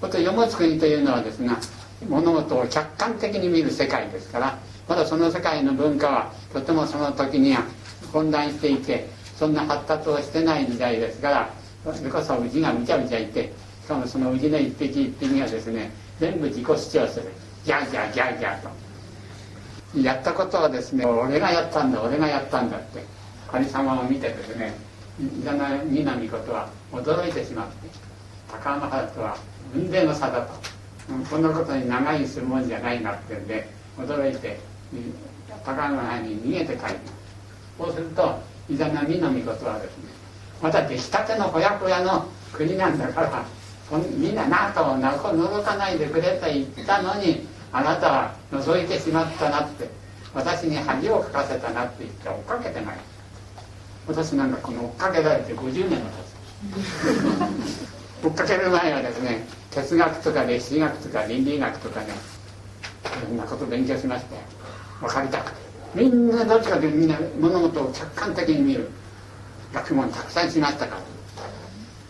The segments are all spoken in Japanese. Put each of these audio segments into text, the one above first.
こと世持国というのはですが物事を客観的に見る世界ですからまだその世界の文化はとてもその時には混乱していてそんな発達をしてない時代ですからそれこそ氏がむちゃむちゃいてしかもその氏の一匹一匹がですね全部自己主張する。ギャーギャーギャーギャーと。やったことはですね俺がやったんだ俺がやったんだって神様を見てですね伊沢南ことは驚いてしまって高浜原とは運命の差だと。こんなことに長居するもんじゃないなってんで驚いて高浜原に逃げて帰ったそうすると伊沢南ことはですねまた出来たてのほやほやの国なんだからみんななと覗かないでくれと言ったのにあなたは覗いてしまったなって私に恥をかかせたなって言って追っかけてない。私なんかこの追っかけられて50年も経つ。追っかける前はですね哲学とか歴史学とか倫理学とかねいろんなこと勉強しましたよ分かりたくて。みんなどっちかというとみんな物事を客観的に見る。学問たくさんしましたから。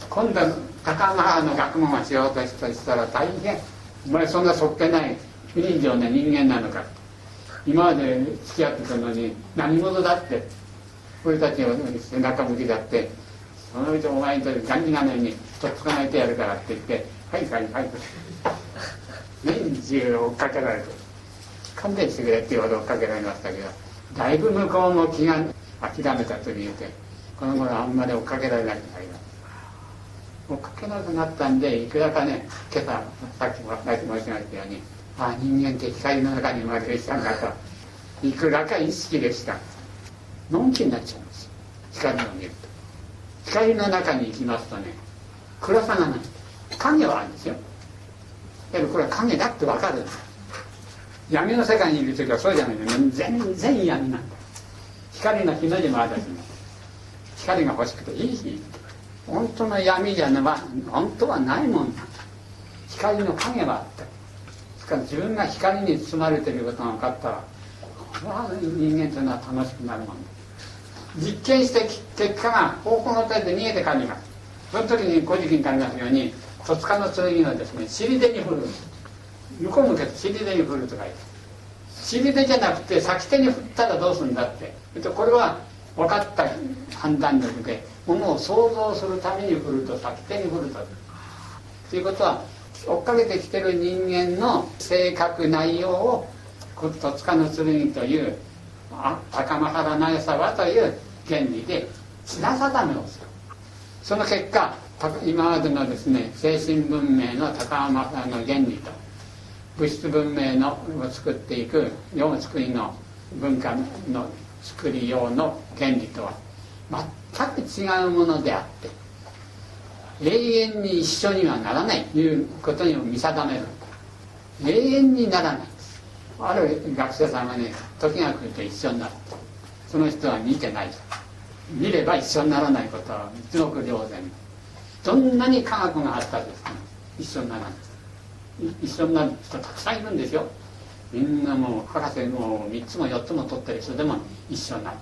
今度高浜原の学問をしようとしたら大変。お前そんなそっけない。不人情な人間なのか。今まで付き合ってたのに何者だって。俺たちの背中向きだって。そのうちお前にとってがんじがないに。とっつかないてやるからって言って「はいはいはい」年中追っかけられて勘弁してくれっていうほど追っかけられましたけどだいぶ向こうも気が諦めたと見えてこの頃あんまり追っかけられなくなりました追っかけなくなったんでいくらかね今朝さっきも申しましたようにああ人間って光の中に生まれてきたんだと。いくらか意識でした。のんきになっちゃうんです。光を見ると。光の中に行きますとね暗さがない影はあるんですよ。けどこれは影だって分かる。闇の世界にいる時はそうじゃない全然闇なんだ。光の日の字もあるし光が欲しくていい日。本当の闇じゃねば本当はないもんだ。光の影はあった。ですから自分が光に包まれていることが分かったらこれは人間というのは楽しくなるもんだ。実験して結果が方向の点で見えて感じます。その時に古事記に書きますように戸塚の剣をですね尻手に振る。向こう向けて尻手に振ると書いて尻手じゃなくて先手に振ったらどうするんだって。これは分かった判断力でものを想像するために振ると先手に振ると。ということは追っかけてきてる人間の性格内容を戸塚の剣というあ高間原苗沢という原理で品定めをする。その結果今までのですね精神文明の高浜原の原理と物質文明のを作っていく世の作りの文化の作りようの原理とは全く違うものであって永遠に一緒にはならないということにも見定める永遠にならないある学者さんがね時が来ると一緒になる。その人は見てない。見れば一緒にならないことは一目瞭然どんなに科学があったですね一緒にならない一緒になる人たくさんいるんですよ。みんなもう博士も3つも4つも取ってる人でも一緒になって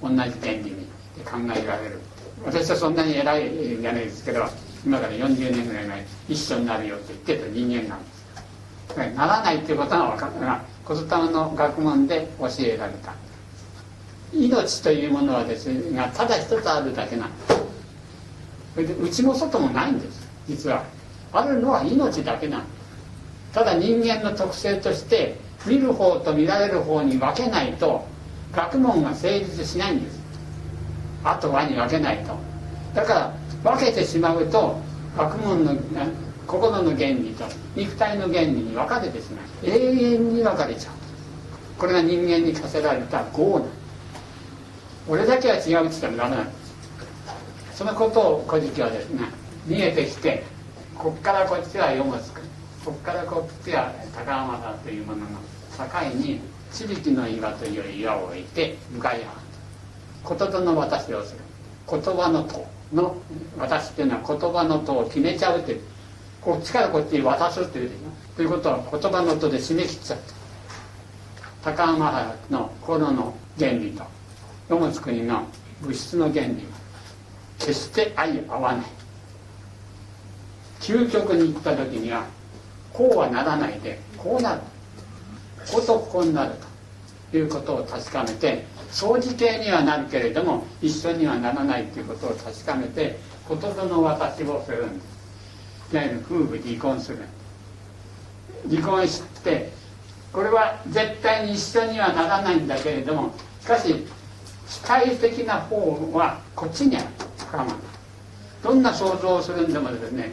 同じ原理に考えられる私はそんなに偉いじゃないですけど今から40年ぐらい前一緒になるよって言ってた人間なんです。ならないっていうことが分かったが小津玉の学問で教えられた。命というものはですねがただ一つあるだけなんです。それで内も外もないんです実は。あるのは命だけなんです。ただ人間の特性として見る方と見られる方に分けないと学問が成立しないんです。あとはに分けないと。だから分けてしまうと学問の心の原理と肉体の原理に分かれてしまう。永遠に分かれちゃう。これが人間に課せられた業なん俺だけは違うって言ったらダメなんですそのことを古事記はですね見えてきてこっからこっちは世もつくこっからこっちは高浜だというものの境に地力の岩という岩を置いて向かい合う言葉の渡しをする。言葉の塔の私っていうのは言葉の塔を決めちゃうっていう。こっちからこっちに渡すっていうでしょ。ということは言葉の塔で締め切っちゃった。高浜原の心の原理と。世もつ国の物質の原理は決して相合わない。究極に行った時にはこうはならないでこうなる。こことこうなるということを確かめて相似形にはなるけれども一緒にはならないということを確かめてことぞの私をするんですいわゆる夫婦離婚する。離婚してこれは絶対に一緒にはならないんだけれどもしかし主体的な方はこっちにある。どんな想像をするんでもですね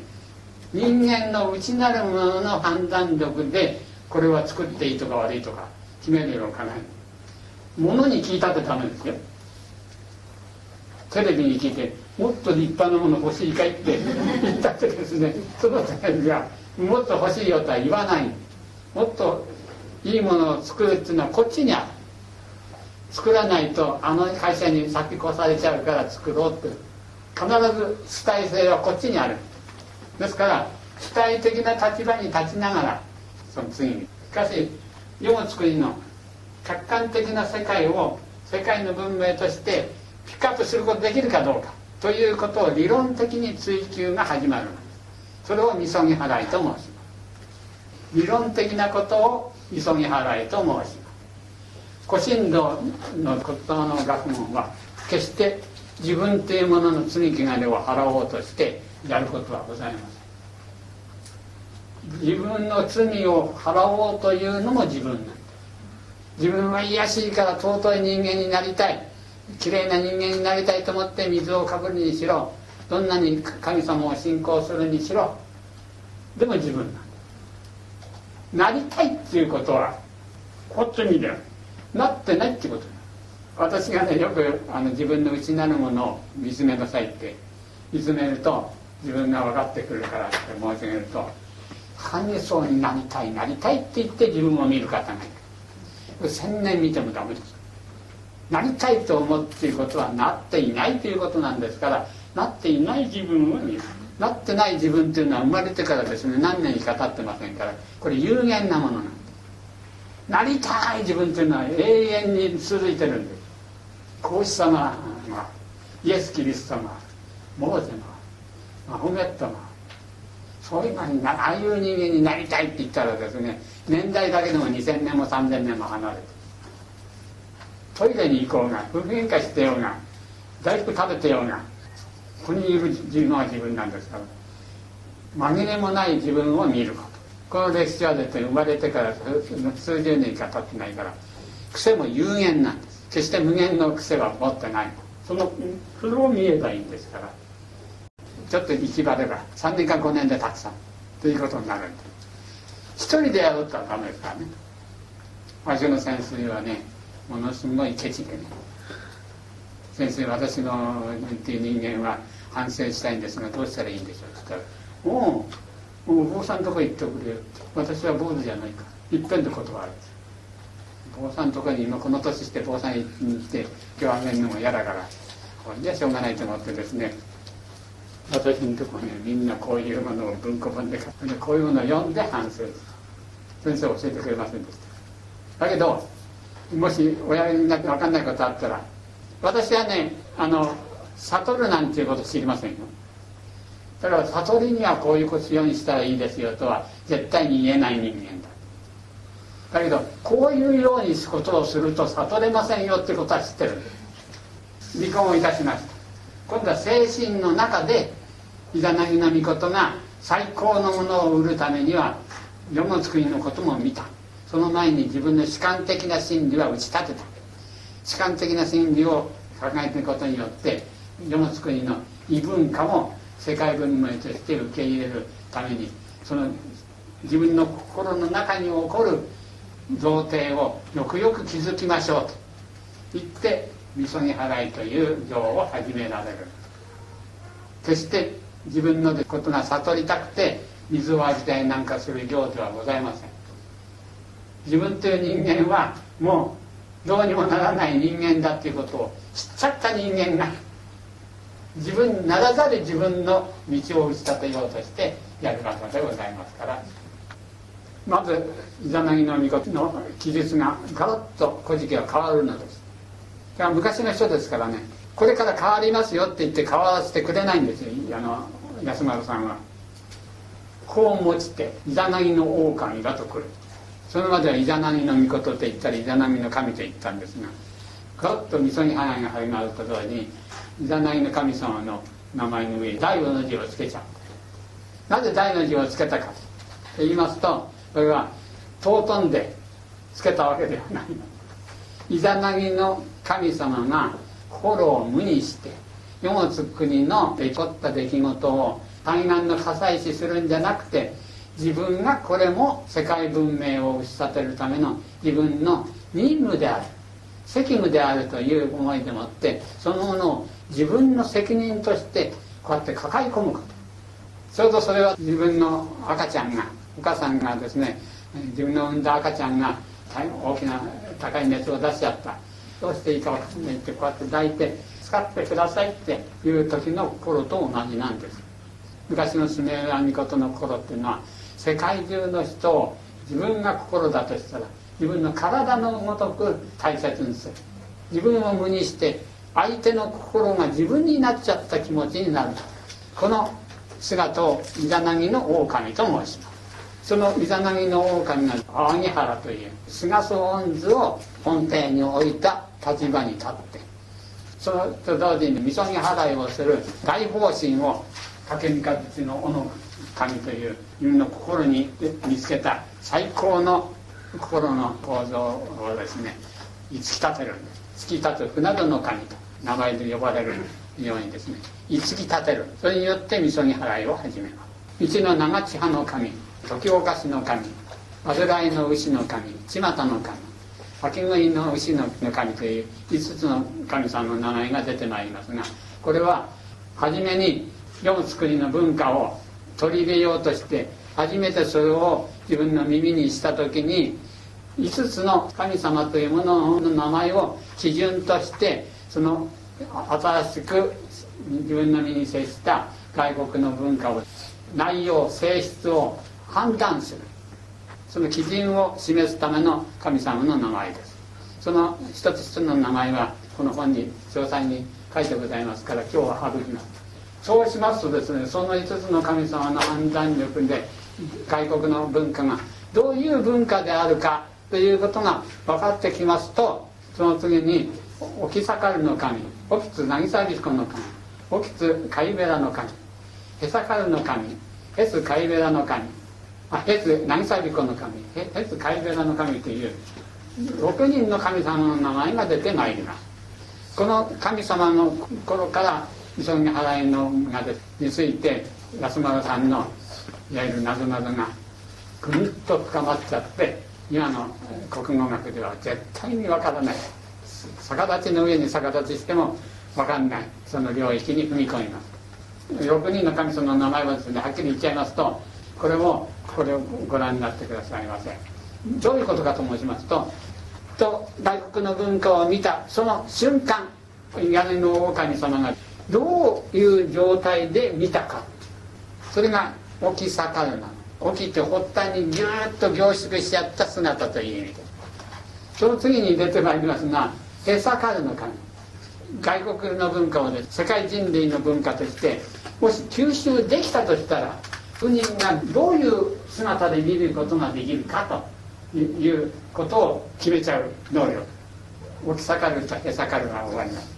人間の内なるものの判断力でこれは作っていいとか悪いとか決めるようかな。い物に聞いたってダメですよ。テレビに聞いてもっと立派なもの欲しいかいって言ったってですねそのテレビはもっと欲しいよとは言わない。もっといいものを作るっていうのはこっちにある。作らないとあの会社に先越されちゃうから作ろうって。必ず主体性はこっちにある。ですから主体的な立場に立ちながらその次に。しかし世の作りの客観的な世界を世界の文明としてピックアップすることできるかどうかということを理論的に追求が始まる。それをみそぎ払いと申します。理論的なことをみそぎ払いと申します。古神道の骨董の学問は決して自分というものの罪汚れを払おうとしてやることはございません。自分の罪を払おうというのも自分なんだ。自分は卑しいから尊い人間になりたい。綺麗な人間になりたいと思って水をかぶるにしろどんなに神様を信仰するにしろでも自分なんだ。なりたいっていうことはこっちにだよなってないってこと。私がねよくあの自分の内なるものを見つめなさいって。見つめると自分が分かってくるからって申し上げると神そうになりたいなりたいって言って自分を見る方がいる。千年見てもダメです。なりたいと思うっていることはなっていないということなんですからなっていない自分を見る。なってない自分っていうのは生まれてからですね何年しか経ってませんからこれ有限なものなんです。なりたい自分っていうのは永遠に続いてるんです。孔子様がイエス・キリストがモーゼがマホメットがそういうのにああいう人間になりたいって言ったらですね年代だけでも2000年も3000年も離れてトイレに行こうが夫婦喧嘩してようが大福食べてようがここにいる自分は自分なんですから紛れもない自分を見ること。この歴史はですね生まれてから数十年か経ってないから癖も有限なんです。決して無限の癖は持ってない。そのそれを見えばいいんですから。ちょっと行き場では3年か5年でたくさん。ということになるんで一人でやるとはダメですからね。私の先生はねものすごいケチでね。先生私のっていう人間は反省したいんですがどうしたらいいんでしょう？って言ったら「お坊さんとこ行っておくれよ」「私は坊主じゃないか」いっぺんで断る坊さんとかに今この年して坊さんに来て今日あげるのも嫌だから。これじゃしょうがないと思ってですね。私のとこねみんなこういうものを文庫本で買ってこういうものを読んで反省先生教えてくれませんでした。だけどもし親になって分かんないことあったら私はねあの悟るなんていうこと知りませんよ。だから悟りにはこういうことようにしたらいいですよとは絶対に言えない人間だ。だけどこういうようにことをすると悟れませんよってことは知ってる。離婚をいたしました。今度は精神の中でイザナギの御事が最高のものを売るためには世の作りのことも見た。その前に自分の主観的な真理は打ち立てた。主観的な真理を考えていくことによって世の作りの異文化も世界文明として受け入れるためにその自分の心の中に起こる贈呈をよくよく気づきましょうと言ってみそぎ払いという行を始められる。決して自分のことが悟りたくて水を味たいなんかする行ではございません。自分という人間はもうどうにもならない人間だということを知っちゃった人間が自分ならざる自分の道を打ち立てようとしてやる方でございますから。まずイザナギの御事の記述がガラッと古事記は変わるのです。だから昔の人ですからね。これから変わりますよって言って変わらせてくれないんですよあの安丸さんは。こう持ちてイザナギの狼がと来る。それまではイザナギの御事と言ったりイザナギの神と言ったんですがガッとみそぎ花が始まると同時にイザナギの神様の名前の上に第五の字をつけちゃうなぜ第の字をつけたかと言いますとこれは尊んでつけたわけではないのイザナギの神様が心を無にして世もつ国の起こった出来事を対岸の火災死するんじゃなくて自分がこれも世界文明を打ち立てるための自分の任務である責務であるという思いでもってそのものを自分の責任としてこうやって抱え込むこと。ちょうどそれは自分の赤ちゃんがお母さんがですね自分の産んだ赤ちゃんが大きな高い熱を出しちゃった。どうしていいか分かんないってこうやって抱いて使ってくださいっていう時の心と同じなんです。昔のスメーラミコトの心っていうのは世界中の人を自分が心だとしたら自分の体のごとく大切にする。自分を無にして相手の心が自分になっちゃった気持ちになる。この姿をイザナギの狼と申します。そのイザナギの狼が淡木原という菅総恩図を本邸に置いた立場に立ってそのと同時にみそぎ払いをする大方針を竹三日月の尾の神という自分の心に見つけた最高の心の構造をですね突き立てる突き立つ船戸の神と。名前で呼ばれるようにですね突き立てる。それによってみそぎ払いを始めます。道の長千葉の神時岡市の神煩いの牛の神巷の神秋食いの牛の神という5つの神さんの名前が出てまいりますがこれは初めに世の作りの文化を取り入れようとして初めてそれを自分の耳にした時に5つの神様というものの名前を基準としてその新しく自分の身に接した外国の文化を内容性質を判断する。その基準を示すための神様の名前です。その一つ一つの名前はこの本に詳細に書いてございますから今日は省きます。そうしますとですねその5つの神様の判断力で外国の文化がどういう文化であるかということが分かってきますとその次に沖盛るの神沖津渚彦の神沖津貝べらの神へさかるの神へす貝べらの神あへつ渚彦の神へつ貝べらの神という6人の神様の名前が出てまいります。この神様の頃から急ぎ払いのがについて安丸さんのいわゆるなぞなぞがぐんと深まっちゃって今の国語学では絶対にわからない。逆立ちの上に逆立ちしてもわかんない。その領域に踏み込みます。6人の神様の名前はですねはっきり言っちゃいますとこれをこれをご覧になってくださいませどういうことかと申しますとと外国の文化を見たその瞬間屋根の狼様がどういう状態で見たか。それが沖盛るな。の沖って発端にぎゅーっと凝縮しちゃった姿という意味です。その次に出てまいりますがへさかるの神外国の文化をね世界人類の文化としてもし吸収できたとしたら国人がどういう姿で見ることができるかということを決めちゃう能力。起き盛るとへさかるが終わります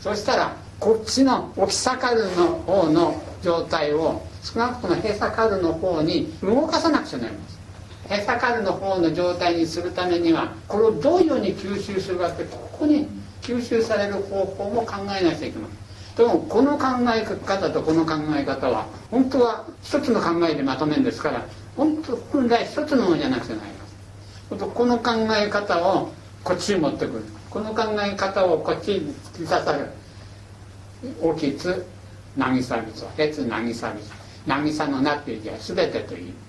そしたらこっちの起き盛るの方の状態を少なくともへさかるの方に動かさなくちゃなります。へさかるの方の状態にするためにはこれをどういうふうに吸収するかってここに吸収される方法も考えなきゃいけないでもこの考え方とこの考え方は本当は一つの考えでまとめるんですから本当本来一つのものじゃなくてなりますこの考え方をこっちに持ってくるこの考え方をこっちに突き刺さる。起きつ渚みそへつ渚みそ渚の名という字は全てという「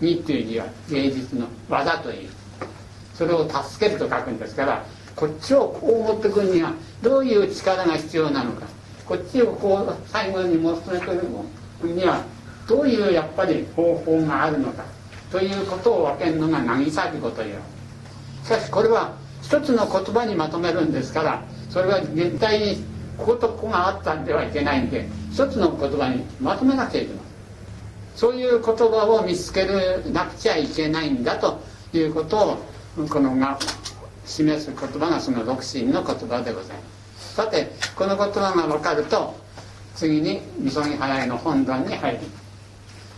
に」という字は芸術の技という。それを助けると書くんですからこっちをこう持ってくるにはどういう力が必要なのか。こっちをこう最後に持ってくるにはどういうやっぱり方法があるのか。ということを分けるのが渚びこという。しかしこれは一つの言葉にまとめるんですからそれは絶対にこことここがあったんではいけないんで一つの言葉にまとめなくちゃいけない。そういう言葉を見つけるなくちゃいけないんだということをこのが示す言葉がその六神の言葉でございます。さてこの言葉が分かると次に「みそぎ早い」の本段に入り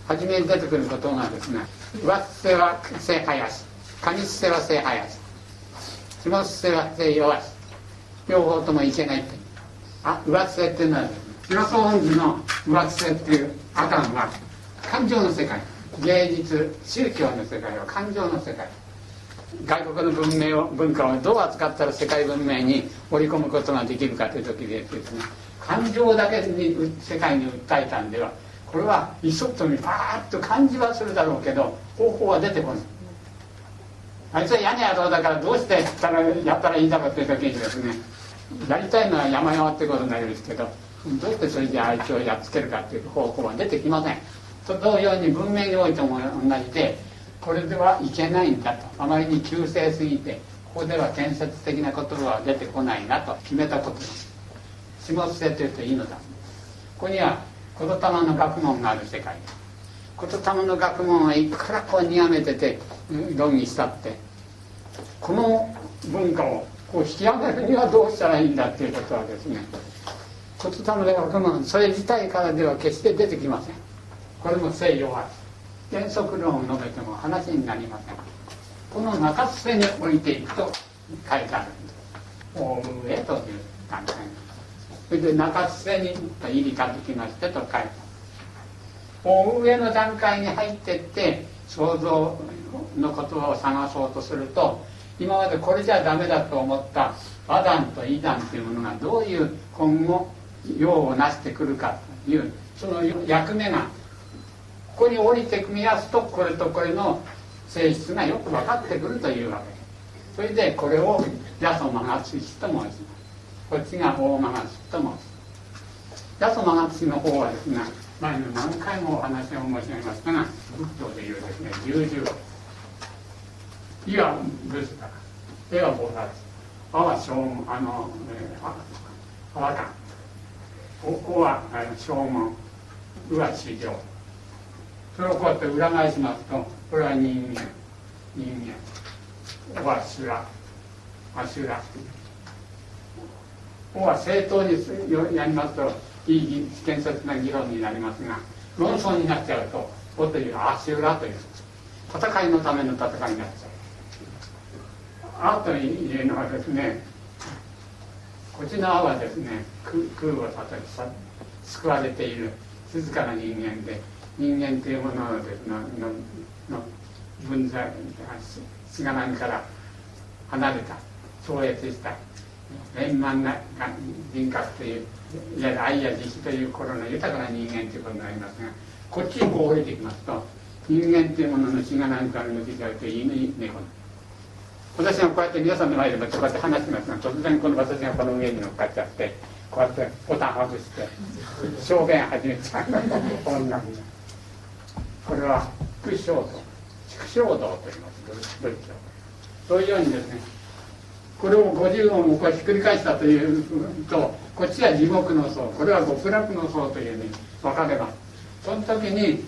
初めに出てくることがですね「上っせはせ林」「上っせはせ林」「下っせはせ弱し」両方ともいけないって。あ上っせっていうのは広総本寺の上っせっていうアカンは感情の世界。芸術宗教の世界は感情の世界。外国の文明を文化をどう扱ったら世界文明に織り込むことができるかという時でですね。感情だけに世界に訴えたんではこれは一足にパーッと感じはするだろうけど方法は出てこない。あいつは嫌な野郎だからどうしてやったらやったらいいんだろうっていう時にですねやりたいのは山々ってことになるんですけどどうしてそれじゃあいつをやっつけるかっていう方法は出てきません。と同様に文明においても同じでこれではいけないんだと。あまりに急性すぎてここでは建設的な言葉は出てこないなと。決めたことです。下捨てというといいのだ。ここには言霊の学問がある世界言霊の学問はいくらこう苦めてて論議したってこの文化をこう引き上げるにはどうしたらいいんだっていうことはですね言霊の学問それ自体からでは決して出てきません。これも西洋は原則論を述べても話になりませんこの中伏せに置いていくと書いてあるんです大上という段階それで中伏せに入りかづきましてと書いてある大上の段階に入ってって想像の言葉を探そうとすると今までこれじゃダメだと思った。アダンとイダンというものがどういう今後用をなしてくるかというその役目がここに降りて組み合わすとこれとこれの性質がよく分かってくるというわけ。それでこれをヤソマガツシと申します。こっちが大マガツシと申します。ヤソマガツシの方はですね前に何回もお話を申し上げましたが仏教でいうですね十十いは仏だ絵は菩薩。あは正門あの、えー、あわかおは正門うは地上。それをこうやって裏返しますとこれは人間人間おは修羅アシュラおは正当にやりますといい建設な議論になりますが論争になっちゃうとおというアシュラという戦いのための戦いになっちゃうあというのはですねこちらはですね空を叩き救われている静かな人間で人間というものですののの分際しがらみから離れた超越した円満な人格といういわゆる愛や慈悲という心の豊かな人間ということになりますがこっちにこう降りてきますと人間というもののしがらみから抜けちゃうと犬猫私がこうやって皆さんの前でこうやって話しますが突然この私がこの上に乗っかっちゃってこうやってボタン外して証言始めちゃうこんなこれは畜生道畜生道と言います。仏教そういうようにですねこれを50音をこうひっくり返したというとこっちは地獄の層これは極楽の層というふうに分かればその時に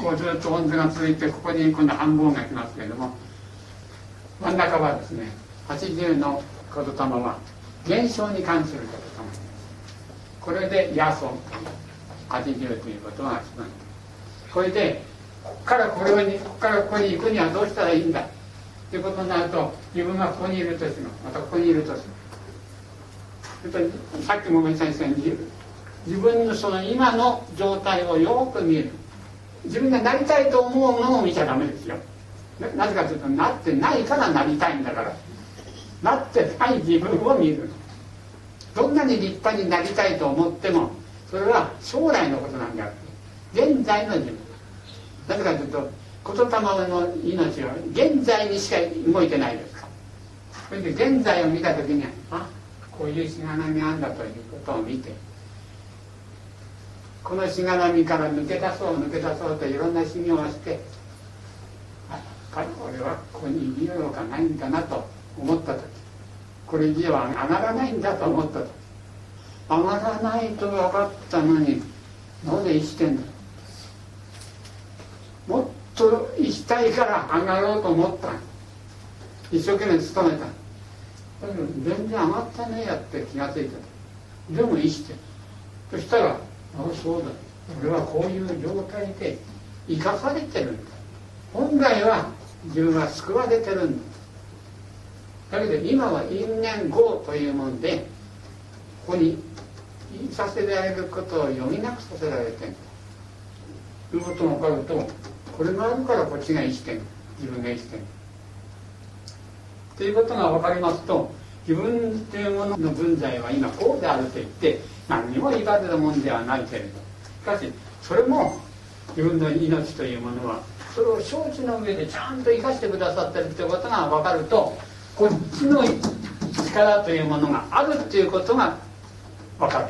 こうずっと音図が続いてここに今度半分が来ますけれども真ん中はですね80の言霊は現象に関する言霊これで「ヤソン」80ということが一番これでここからこれにここからここに行くにはどうしたらいいんだ？ということになると自分がここにいるとしますまたここにいるとしますさっきも先生に自分のその今の状態をよく見る。自分がなりたいと思うものも見ちゃダメですよ。なぜかというとなってないからなりたいんだから。なってない自分を見る。どんなに立派になりたいと思ってもそれは将来のことなんであって現在の自分。なぜかというと言霊の命は現在にしか動いてないです。からそれで現在を見た時にはあこういうしがらみあんだということを見てこのしがらみから抜け出そう抜け出そうといろんな修行をしてあ俺はここにいるのかないんだなと思った時これ家は上がらないんだと思った時上がらないと分かったのになぜ生きてんだと行きたいから上がろうと思った。一生懸命努めた。全然上がったねやって気が付いた。でも生きてそしたらあそうだ。俺はこういう状態で生かされてるんだ。本来は自分は救われてるんだ。だけど今は因縁業というもんでここにいさせられることを余儀なくさせられてる。ということが分かるとこれがあるからこっちが生きてる自分が生きてるということが分かりますと自分というものの分際は今こうであると言って何にも言われるもんではないけれど。しかしそれも自分の命というものはそれを承知の上でちゃんと生かしてくださってるということが分かるとこっちの力というものがあるっていうことが分かる。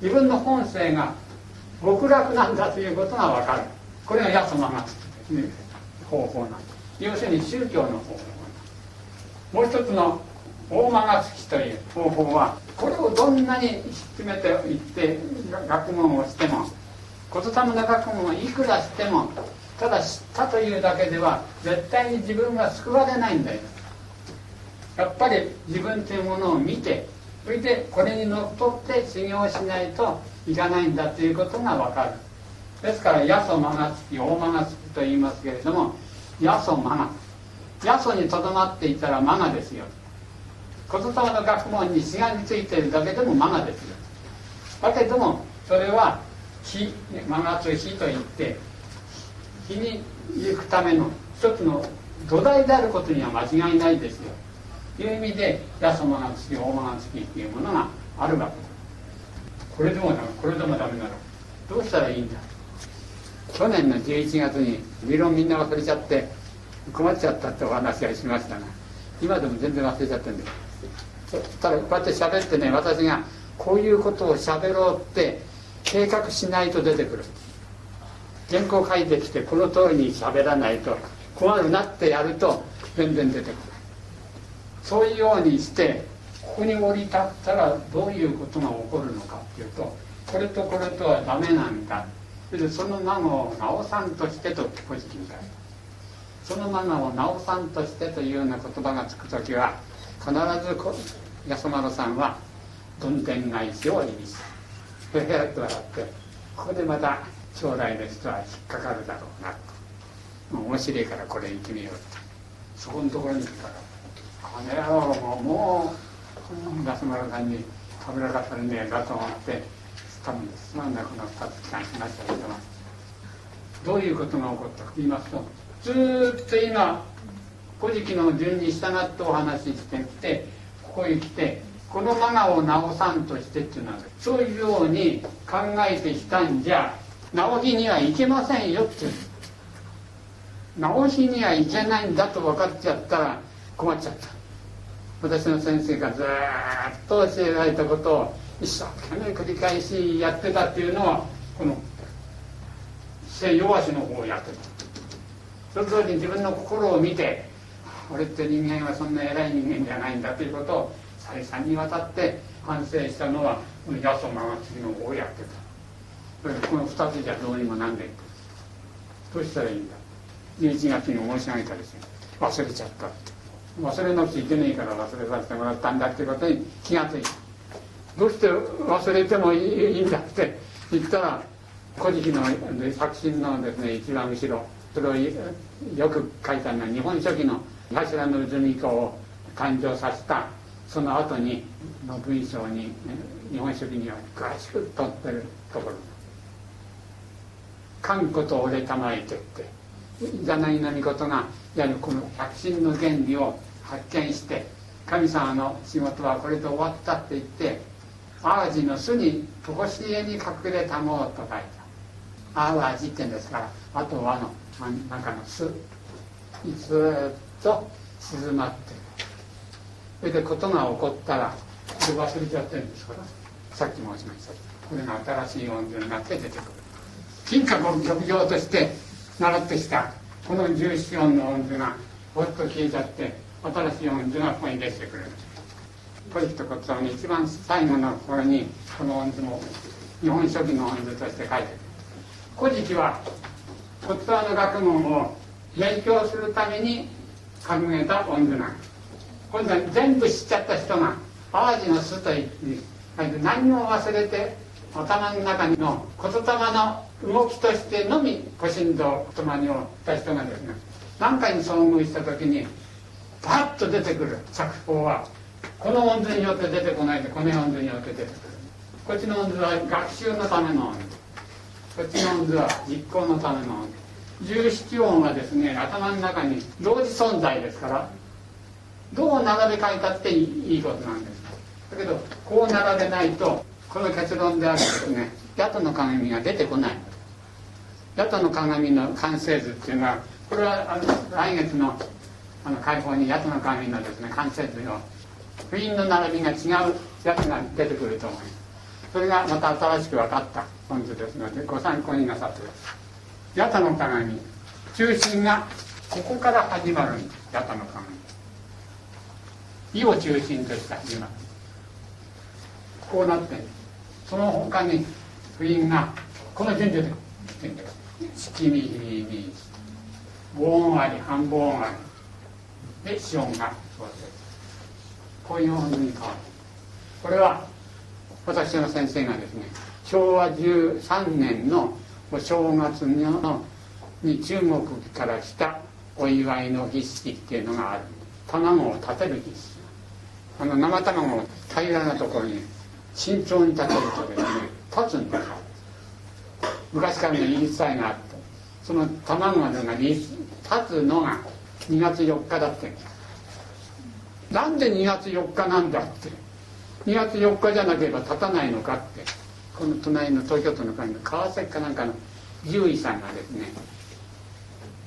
自分の本性が極楽なんだということが分かる。これが八マがつく方法なんです。要するに宗教の方法もう一つの大間がつきという方法はこれをどんなに詰めていって学問をしても言霊の学問をいくらしてもただ知ったというだけでは絶対に自分は救われないんだよ。やっぱり自分というものを見てそれでこれにのっとって修行しないといかないんだということが分かる。ですから八祖間がつき大間がつきと言いますけれども八祖間。が八祖にとどまっていたら間がですよ。言霊の学問にしがみついているだけでも間がですよ。だけどもそれは火間がつ火といって火に行くための一つの土台であることには間違いないですよ。という意味で八祖間がつき大間がつきっていうものがあるわけ。ですこれでもダメ。これでもダメならどうしたらいいんだ。去年の11月に理論みんな忘れちゃって困っちゃったってお話がしましたが今でも全然忘れちゃってるんですそしたらこうやって喋ってね私がこういうことを喋ろうって計画しないと出てくる。原稿書いてきてこの通りに喋らないと困るなってやると全然出てくる。そういうようにしてここに降り立ったらどういうことが起こるのかっていうとこれとこれとはダメなんだそれでその孫を直さんとしてと「古事記」に書いたその孫を直さんとしてというような言葉がつく時は必ず安丸さんはどんでん返しを意味す。るへへっと笑ってここでまた将来の人は引っかかるだろうなともう面白いからこれ行ってみようって。そこのところに来たら「この野郎ももう安丸さんに食べなかったらねえだと思って。多分すまんなくなったって感じましたけどどういうことが起こったかと言いますとずっと今「古事記」の順に従ってお話ししてきてここへ来てこのマナを直さんとしてっていうの。はそういうように考えてきたんじゃ直しにはいけませんよって直しにはいけないんだと分かっちゃったら困っちゃった。私の先生がずっと教えられたことを一生懸命繰り返しやってたっていうのはこの弱しの方をやってた。その通り自分の心を見て俺って人間はそんな偉い人間じゃないんだということを再三にわたって反省したのはこの八十間が次の方をやってた。この2つじゃどうにもなんないどうしたらいいんだ。11月に申し上げたですよ。忘れちゃった忘れなくちゃいけないから忘れさせてもらったんだっていうことに気がついた。どうして忘れてもいいんだって言ったら「古事記」のの作品のですね一番後ろそれをよく書いたのは「日本書紀」の柱の渦巫女を誕生させたその後にの文章に「日本書紀」には詳しく載ってるところ「かんこと俺たまえて」って柳の御事がやはりこの百神の原理を発見して神様の仕事はこれで終わったって言って淡路の巣に常しえに隠れたもうと書いた。淡路ってんですからあとはの真ん中の巣。にずっと静まってそれでことが起こったら忘れちゃってるんですからさっき申しました。これが新しい音図になって出てくる。金閣を極上として習ってきた。この十七音の音図がほっと消えちゃって新しい音図がここに出してくれる。古事記と骨董の一番最後のところにこの音図も日本書紀の音図として書いてる古事記は骨董の学問を勉強するために掲げた音図なん。です今度は全部知っちゃった人が淡路の巣と言って何も忘れて頭の中の言霊の動きとしてのみ古神道言葉にをった人がですね何かに遭遇した時にパッと出てくる。作法はこの音図によって出てこないでこの音図によって出てくる。こっちの音図は学習のための音図こっちの音図は実行のための音図十七音はですね頭の中に同時存在ですからどう並べ替えたっていいことなんです。だけどこう並べないとこの結論であるですね八都の鏡が出てこない。八都の鏡の完成図っていうのはこれはあの来月のあの解放に八都の鏡のですね完成図を不印の並びが違うやつが出てくると思いますそれがまた新しく分かった本図ですのでご参考になさってください八都の鏡中心がここから始まる。んです八都の鏡意を中心とした始まるこうなってその他に不印がこの順序で月見日に防音あり半防音ありで子音がそうですこういう音に変わるこれは私の先生がですね昭和13年のお正月のに中国から来たお祝いの儀式っていうのがある。卵を立てる儀式。あの生卵を平らなところに慎重に立てるとですね立つんです昔からの言い伝えがあってその卵が立つのが2月4日だってなんで2月4日なんだって。2月4日じゃなければ立たないのかって。この隣の東京都の会の川崎かなんかの獣医さんがですね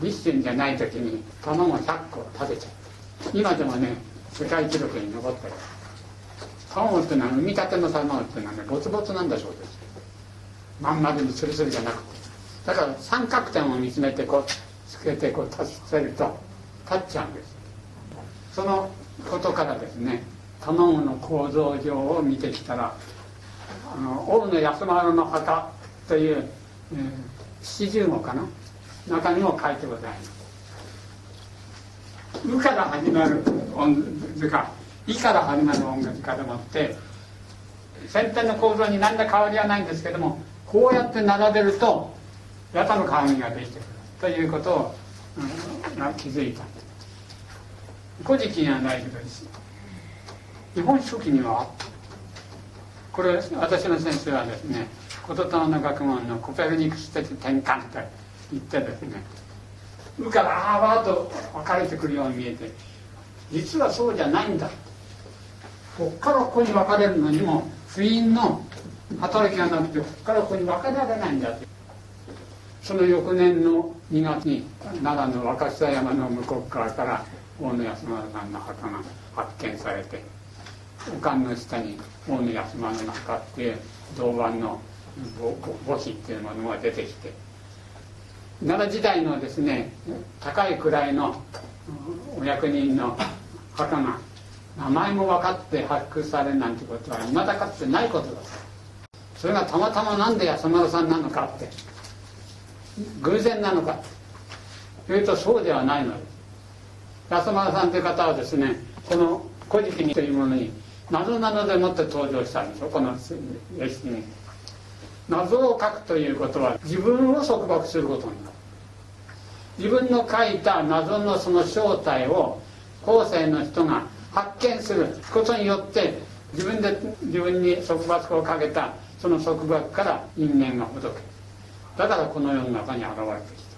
立春じゃない時に卵100個立てちゃった。今でもね世界記録に残ってる。卵っていうのは産み立ての卵っていうのはねボツボツなんだそうです。まん丸にツルツルじゃなくて。だから三角点を見つめてこうつけてこう立てると立っちゃうんです。そのことからですね卵の構造上を見てきたらあの大野安丸の墓という、えー、七十語かな中にも書いてございます「う」から始まる音図か「い」から始まる音楽かでもって先天の構造に何ら変わりはないんですけどもこうやって並べると八田の鏡ができてくるということを、うん、気づいた。古事記にはないけど日本書紀にはこれ私の先生はですね言霊の学問のコペルニクス的転換と言ってですね「う」からあわーと分かれてくるように見えて実はそうじゃないんだ。こっからここに分かれるのにも不因の働きがなくてここからここに分かられないんだ。ってその翌年の2月に奈良の若狭山の向こう側から大野安丸さんの墓が発見されて丘の下に大野安丸の墓っていう銅板の墓碑っていうものが出てきて奈良時代のですね高い位のお役人の墓が名前も分かって発掘されるなんてことはいまだかつてないことだ。それがたまたまなんで安丸さんなのかって偶然なのかというとそうではないのです安丸さんという方はですねこの「古事記」というものに謎なのでもって登場したんですよ。この歴史に。謎を書くということは自分を束縛することになる。自分の書いた謎のその正体を後世の人が発見することによって自分で自分に束縛をかけたその束縛から因縁がほどけだからこの世の中に現れてきた。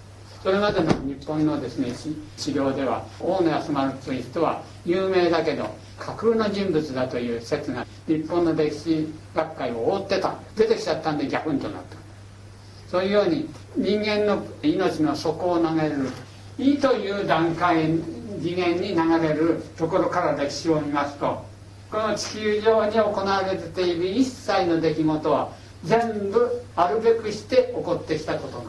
それまでの日本のですね治療では大野安丸という人は有名だけど架空の人物だという説が日本の歴史学会を覆ってた。出てきちゃったんで逆にとなった。そういうように人間の命の底を投げる「い」という段階次元に流れるところから歴史を見ますとこの地球上に行われている一切の出来事は全部あるべくして起こってきたことな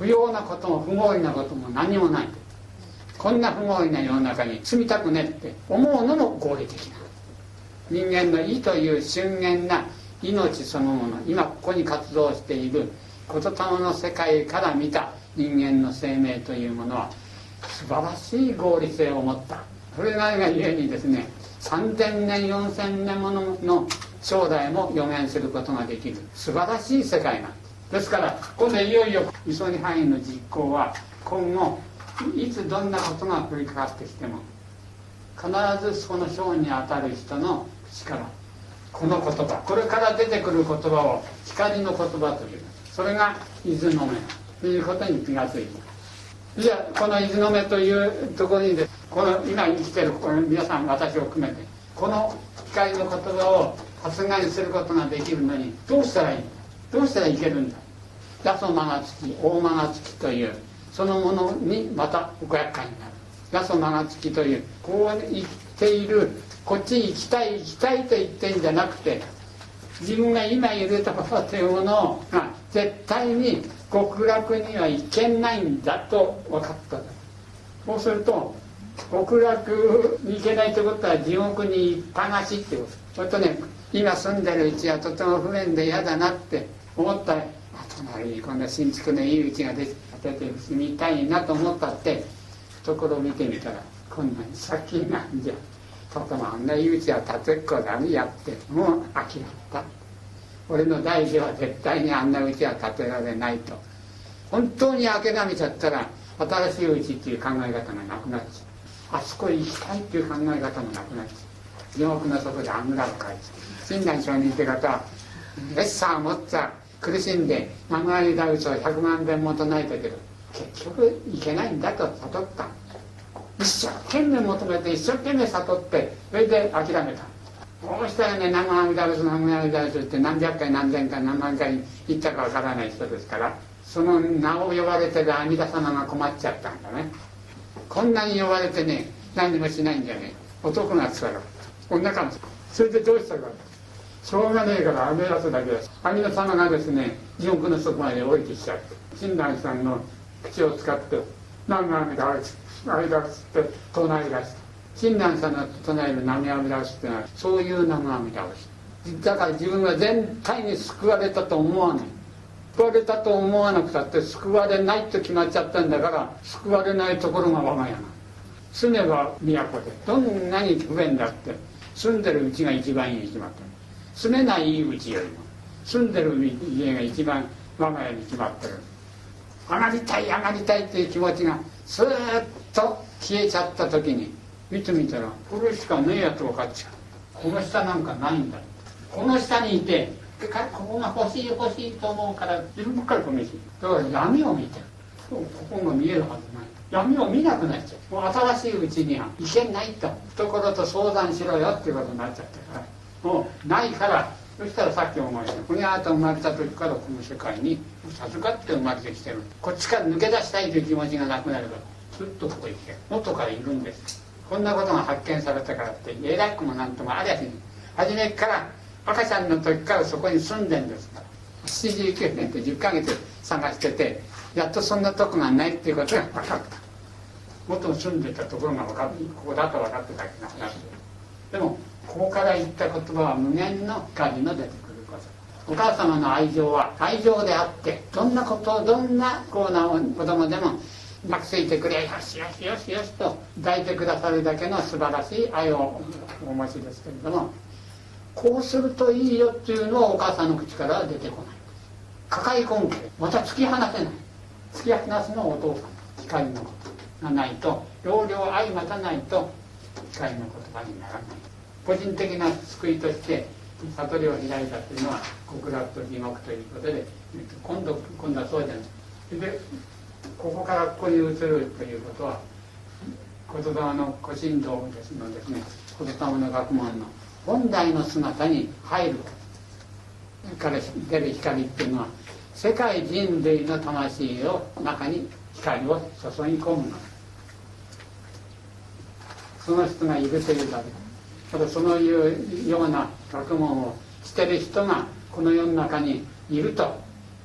不要なことも不合理なことも何もないこんな不合理な世の中に住みたくねって思うのも合理的な。人間の意という瞬間な命そのもの。今ここに活動している言霊の世界から見た人間の生命というものは素晴らしい合理性を持った。それがゆえにですね3000年4000年ものの将来も予言することができる。素晴らしい世界なんですですから今度いよいよ急ぎ範囲の実行は今後いつどんなことが降りかかってきても必ずその章にあたる人の口からこの言葉。これから出てくる言葉を光の言葉という。それが伊豆の目ということに気がついた。じゃあこの伊豆の目というところにでこの今生きてるこの皆さん私を含めて。この光の言葉を発願することができるのにどうしたらいいどうしたらいけるんだ？八十間が月大間が月というそのものにまたご厄介になる。八十間が月というこう生きているこっち行きたい行きたいと言ってんじゃなくて自分が今いるところというものが絶対に極楽には行けないんだと分かったそうすると極楽に行けないということは地獄に行っぱなしってことそれとね今住んでるうちはとても不便で嫌だなって思ったら隣にこんな新築のいいうちが出てて住みたいなと思ったって懐を見てみたらこんなに先なんじゃ。とてもあんないうちは建てっこだねやってもう諦めた。俺の代では絶対にあんなうちは建てられないと。本当に諦めちゃったら新しいうちっていう考え方がなくなっちゃう。あそこへ行きたいっていう考え方もなくなっちゃう。地獄の底であぐらをかい。て親鸞上人って方はレッサーを持った苦しんで長い間嘘を100万遍も唱えたけど結局いけないんだと悟った。一生懸命求めて一生懸命悟ってそれで諦めた。こうしたらね南無阿弥陀仏南無阿弥陀仏って何百回何千回何万回言ったかわからない人ですからその名を呼ばれてる阿弥陀様が困っちゃったんだね。こんなに呼ばれてね何もしないんじゃね。男がつかる。女かもそれでどうしたか。しょうがねえから阿弥陀だけです阿弥陀様がですね地獄の底まで降りてきちゃって親鸞さんの口を使って「南無阿弥陀仏阿弥陀仏」って唱え出した親鸞さんの唱える南無阿弥陀仏ってのはそういう南無阿弥陀仏だから自分が全体に救われたと思わない。救われたと思わなくたって救われないと決まっちゃったんだから救われないところが我が家な住めば都でどんなに不便だって住んでるうちが一番いいに決まってる住めないうちよりも住んでる家が一番我が家に決まってる上がりたい上がりたいっていう気持ちがスーッと消えちゃった時に見てみたらこれしかねえやと分かっちゃうこの下なんかないんだこの下にいてここが欲しい欲しいと思うから自分ばっかりこのしだから闇を見てるここが見えるはずない闇を見なくなっちゃうもう新しいうちにはいけないと懐と相談しろよっていうことになっちゃったからもうないから。そしたらさっき思い出した。ふにゃーと生まれた時からこの世界に授かって生まれてきてる。こっちから抜け出したいという気持ちがなくなればずっとここへ来て元からいるんです。こんなことが発見されたからって偉くもなんともありゃしない。初めから赤ちゃんの時からそこに住んでんですから。79年と10ヶ月探しててやっとそんなとこがないっていうことが分かった。元住んでたところが分かるここだと分かってたけど話でもここから言った言葉は無限の光の出てくることお母様の愛情は愛情であってどんなことをどんなこうな子供でも抱きついてくれよしよしよしよしと抱いてくださるだけの素晴らしい愛をお持ちです。けれどもこうす。るといいよっていうのはお母さんの口からは出てこない抱え込んでまた突き放せない突き放す。のはお父さん光のことがないと両両相またないと光の言葉にならない個人的な救いとして悟りを開いたというのは極楽と地獄ということで今度今度はそうじゃない。でここからここに移るということは言霊の古神道ですのですね言霊の学問の本来の姿に入るから出る光っていうのは世界人類の魂を中に光を注ぎ込む。のその人がいるというだけ。ただそのいうような学問をしてる人がこの世の中にいると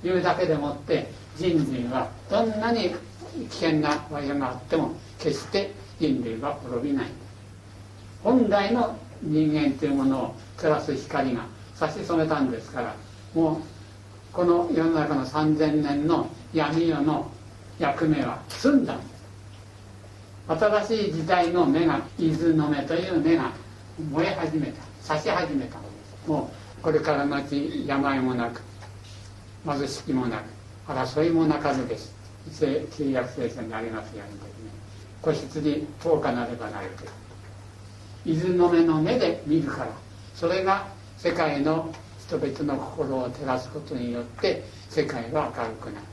いうだけでもって人類はどんなに危険な場所があっても決して人類は滅びない。本来の人間というものを照らす光が差し染めたんですからもうこの世の中の3000年の闇夜の役目は済んだ。んです新しい時代の目が伊豆の目という目が燃え始めた差し始めた。もうこれからのち病もなく貧しきもなく争いもなかずです。契約聖書にありますようにですね。個室に10日なればなると伊豆の目の目で見るからそれが世界の人々の心を照らすことによって世界は明るくなる。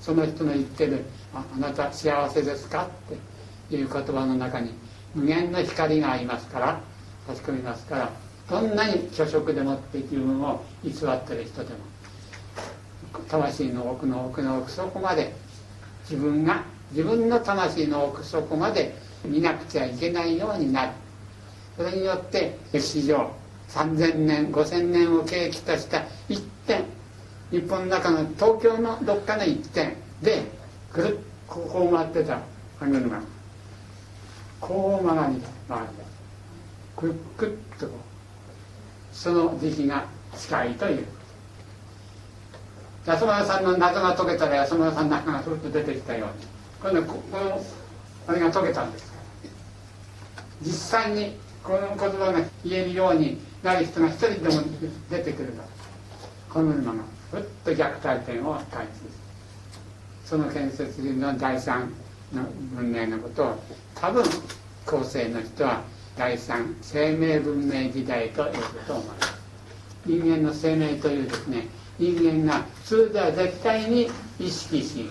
その人の言ってる「ああなた幸せですか?」っていう言葉の中に無限の光がありますから差し込みますからどんなに虚飾でもって自分を偽ってる人でも魂の奥の奥の奥底まで自分が自分の魂の奥底まで見なくちゃいけないようになる。それによって歴史上3000年5000年を契機とした一点日本の中の東京のどっかの一点でぐるっここを回ってた。歯車こう曲がりだ曲がりだくっくっとその時期が近いという安村さんの謎が解けたら安村さんの中がふっと出てきたように今度このあれが解けたんです実際にこの言葉が言えるようになる人が一人でも出てくるからこの馬がふっと逆回転を開始その建設人の第三の文明のことを多分後世の人は第三生命文明時代というと思います。人間の生命というですね人間が普通では絶対に意識し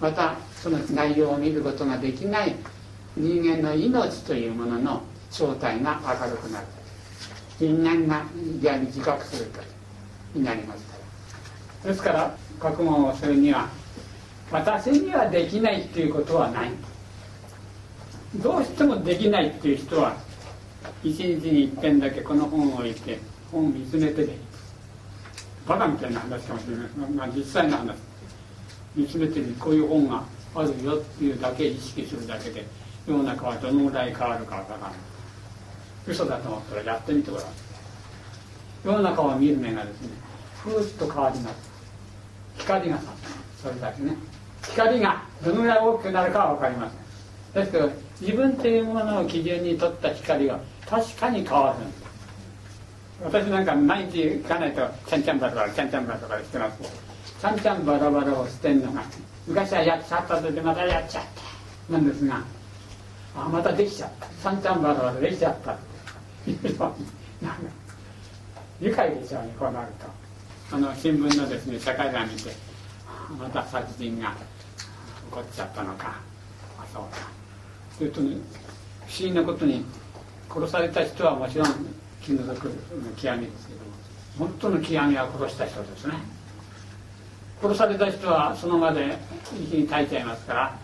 またその内容を見ることができない人間の命というものの正体が明るくなる。人間がやり自覚するとになりますから。ですから覚悟をするには私にはできないっていうことはない。どうしてもできないっていう人は一日に一遍だけこの本を置いて本を見つめてでバカみたいな話かもしれない、まあ、実際の話。見つめてこういう本があるよっていうだけ意識するだけで世の中はどのぐらい変わるかわからない。嘘だと思ったらやってみてごらん。世の中を見る目がですねふーっと変わります。光がさそれだけね。光がどのぐらい大きくなるかは分かりません。ですけど自分というものを基準に取った光が確かに変わる。んです私なんか毎日行かないとちゃんちゃんバラバラちゃんちゃんバラバラしてます。ちゃんちゃんバラバラを捨てるのが昔はやっちゃったとでまたやっちゃった。なんですがあまたできちゃった。ちゃんちゃんバラバラできちゃった。っていうように愉快でしょうねこうなると。あの新聞のですね社会談見てまた殺人が起こっちゃったのか。あそうか。それとね不思議なことに殺された人はもちろん気の毒の極みですけども。本当の極みは殺した人ですね殺された人はその場で息に耐えちゃいますから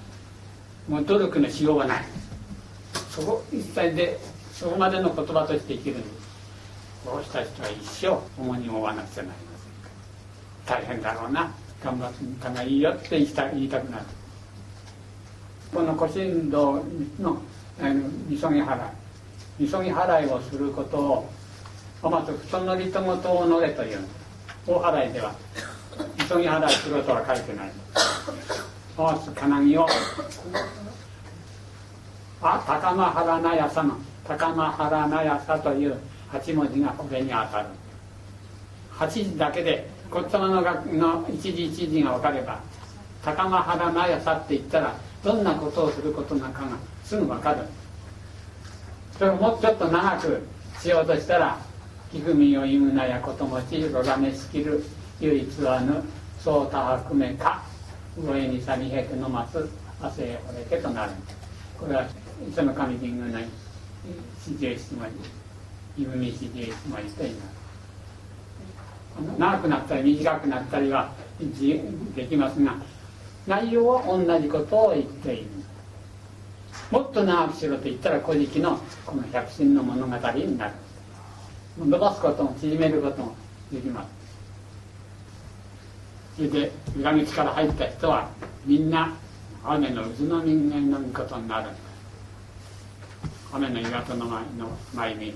もう努力のしようがない。そこ一切でそこまでの言葉として生きるんです殺した人は一生重荷を負わなくちゃなりません大変だろうな。頑張ったがいいよって言いたくなる。この古神道の急ぎ払い急ぎ払いをすることをまずそのりともとを乗れという大払いでは急ぎ払いすることは書いてない大津金木をあ高間原なやさの高間原なやさという8文字がこれに当たる8時だけでこっちのの一時一時が分かれば高間原なやさって言ったらどんなことをすることなのかがすぐ分かる。それをもうちょっと長くしようとしたら「貴組を言うなやこともちろがめしきる。唯一はぬそうたはくめか。上にさみへてのます汗へほれけ」となる。これは磯の神神宮の四十七文字「ゆみ四十七文字」と言います。長くなったり短くなったりはできますが内容は同じことを言っているもっと長くしろと言ったら「古事記」のこの百神の物語になる伸ばすことも縮めることもできますそれで裏口から入った人はみんな雨の渦の人間のことになる。雨の岩戸の前の前に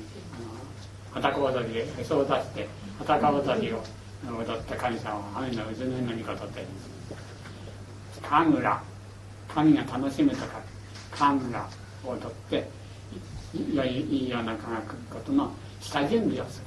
裸踊りでへそを出して裸踊りを踊った神様は雨の渦の御事と言います神楽。神が楽しむとか神楽を踊って良いいいような科学ことの下準備をする。